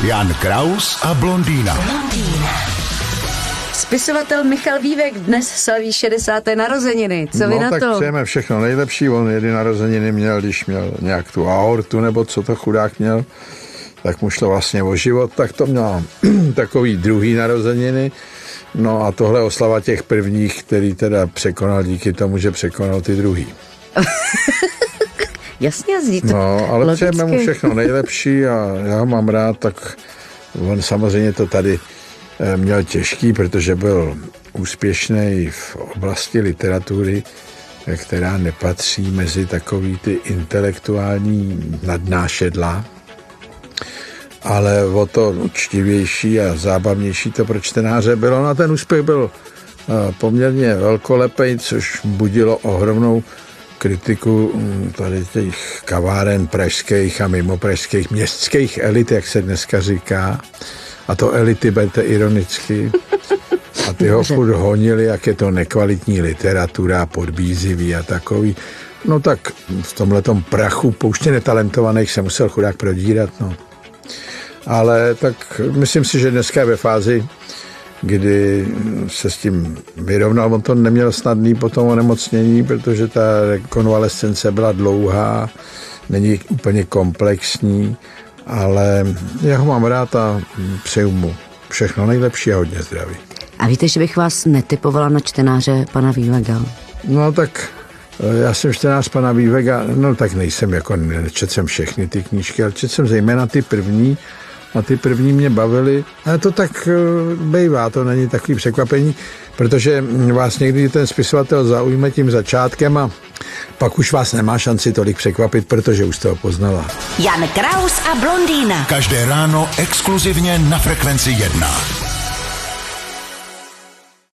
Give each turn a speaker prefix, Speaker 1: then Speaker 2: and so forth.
Speaker 1: Jan Kraus a blondýna.
Speaker 2: Spisovatel Michal Vívek dnes slaví 60. narozeniny. Co vy
Speaker 3: no,
Speaker 2: na
Speaker 3: tak
Speaker 2: to?
Speaker 3: přejeme všechno nejlepší. On jedy narozeniny měl, když měl nějak tu aortu, nebo co to chudák měl, tak mu šlo vlastně o život, tak to měl takový druhý narozeniny. No a tohle oslava těch prvních, který teda překonal díky tomu, že překonal ty druhý.
Speaker 2: Jasně, zní to
Speaker 3: No, ale
Speaker 2: logicky.
Speaker 3: přejeme mu všechno nejlepší a já ho mám rád, tak on samozřejmě to tady eh, měl těžký, protože byl úspěšný v oblasti literatury, eh, která nepatří mezi takový ty intelektuální nadnášedla, ale o to učtivější a zábavnější to pro čtenáře bylo. No a ten úspěch byl eh, poměrně velkolepý, což budilo ohromnou kritiku mm, tady těch kaváren pražských a mimo pražských městských elit, jak se dneska říká. A to elity berte ironicky. A ty ho furt honili, jak je to nekvalitní literatura, podbízivý a takový. No tak v tomhletom prachu pouště netalentovaných se musel chudák prodírat, no. Ale tak myslím si, že dneska je ve fázi, kdy se s tím vyrovnal. On to neměl snadný po tom onemocnění, protože ta konvalescence byla dlouhá, není úplně komplexní, ale já ho mám rád a přeju mu všechno nejlepší a hodně zdraví.
Speaker 2: A víte, že bych vás netypovala na čtenáře pana Vívega?
Speaker 3: No tak eh, já jsem čtenář pana Vývega, no tak nejsem, jako nečetl jsem všechny ty knížky, ale četl jsem zejména ty první a ty první mě bavily. A to tak eh, bývá, to není takový překvapení, protože vás někdy ten spisovatel zaujme tím začátkem a pak už vás nemá šanci tolik překvapit, protože už jste ho poznala.
Speaker 4: Jan Kraus a blondýna.
Speaker 1: Každé ráno exkluzivně na Frekvenci 1.